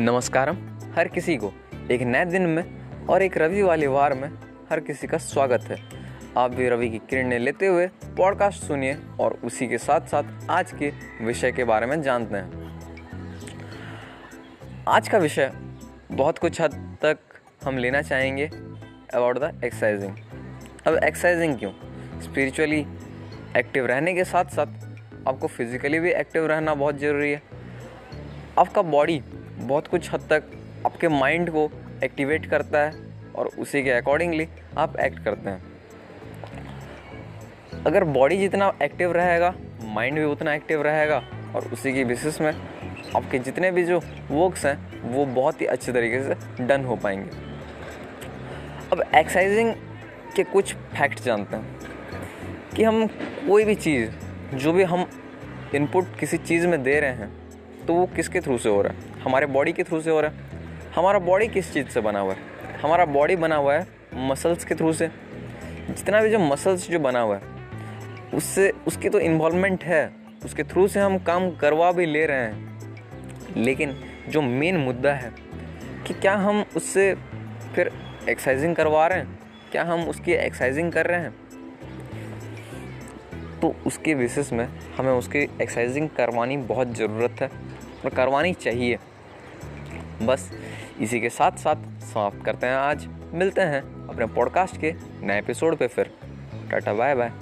नमस्कारम, हर किसी को। एक नए दिन में और एक रवि वाले वार में हर किसी का स्वागत है। आप भी रवि की किरणें लेते हुए पॉडकास्ट सुनिए और उसी के साथ साथ आज के विषय के बारे में जानते हैं। आज का विषय बहुत कुछ हद तक हम लेना चाहेंगे अबाउट द एक्सरसाइजिंग अब एक्सरसाइजिंग क्यों? स्पिरिचुअली एक्टिव रहने के साथ साथ आपको फिजिकली भी एक्टिव रहना बहुत ज़रूरी है। आपका बॉडी बहुत कुछ हद तक आपके माइंड को एक्टिवेट करता है और उसी के अकॉर्डिंगली आप एक्ट करते हैं। अगर बॉडी जितना एक्टिव रहेगा माइंड भी उतना एक्टिव रहेगा और उसी की बेसिस में आपके जितने भी जो वर्क्स हैं, वो बहुत ही अच्छे तरीके से डन हो पाएँगे। अब एक्सरसाइजिंग के कुछ फैक्ट जानते हैं कि हम कोई भी चीज़, जो भी हम इनपुट किसी चीज़ में दे रहे हैं तो वो किसके थ्रू से हो रहा है? हमारे बॉडी के थ्रू से हो रहा है। हमारा बॉडी किस चीज़ से बना हुआ है? हमारा बॉडी बना हुआ है मसल्स के थ्रू से। जितना भी जो मसल्स जो बना हुआ है, उससे, उसकी तो इन्वॉल्वमेंट है। उसके थ्रू से हम काम करवा भी ले रहे हैं। लेकिन जो मेन मुद्दा है कि क्या हम उससे फिर एक्सरसाइजिंग करवा रहे हैं? क्या हम उसकी एक्सरसाइजिंग कर रहे हैं? तो उसके बेसिस में हमें उसकी एक्सरसाइजिंग करवानी बहुत ज़रूरत है। और करवानी चाहिए। बस इसी के साथ साथ समाप्त करते हैं आज। मिलते हैं अपने पॉडकास्ट के नए एपिसोड पे फिर। Tata bye bye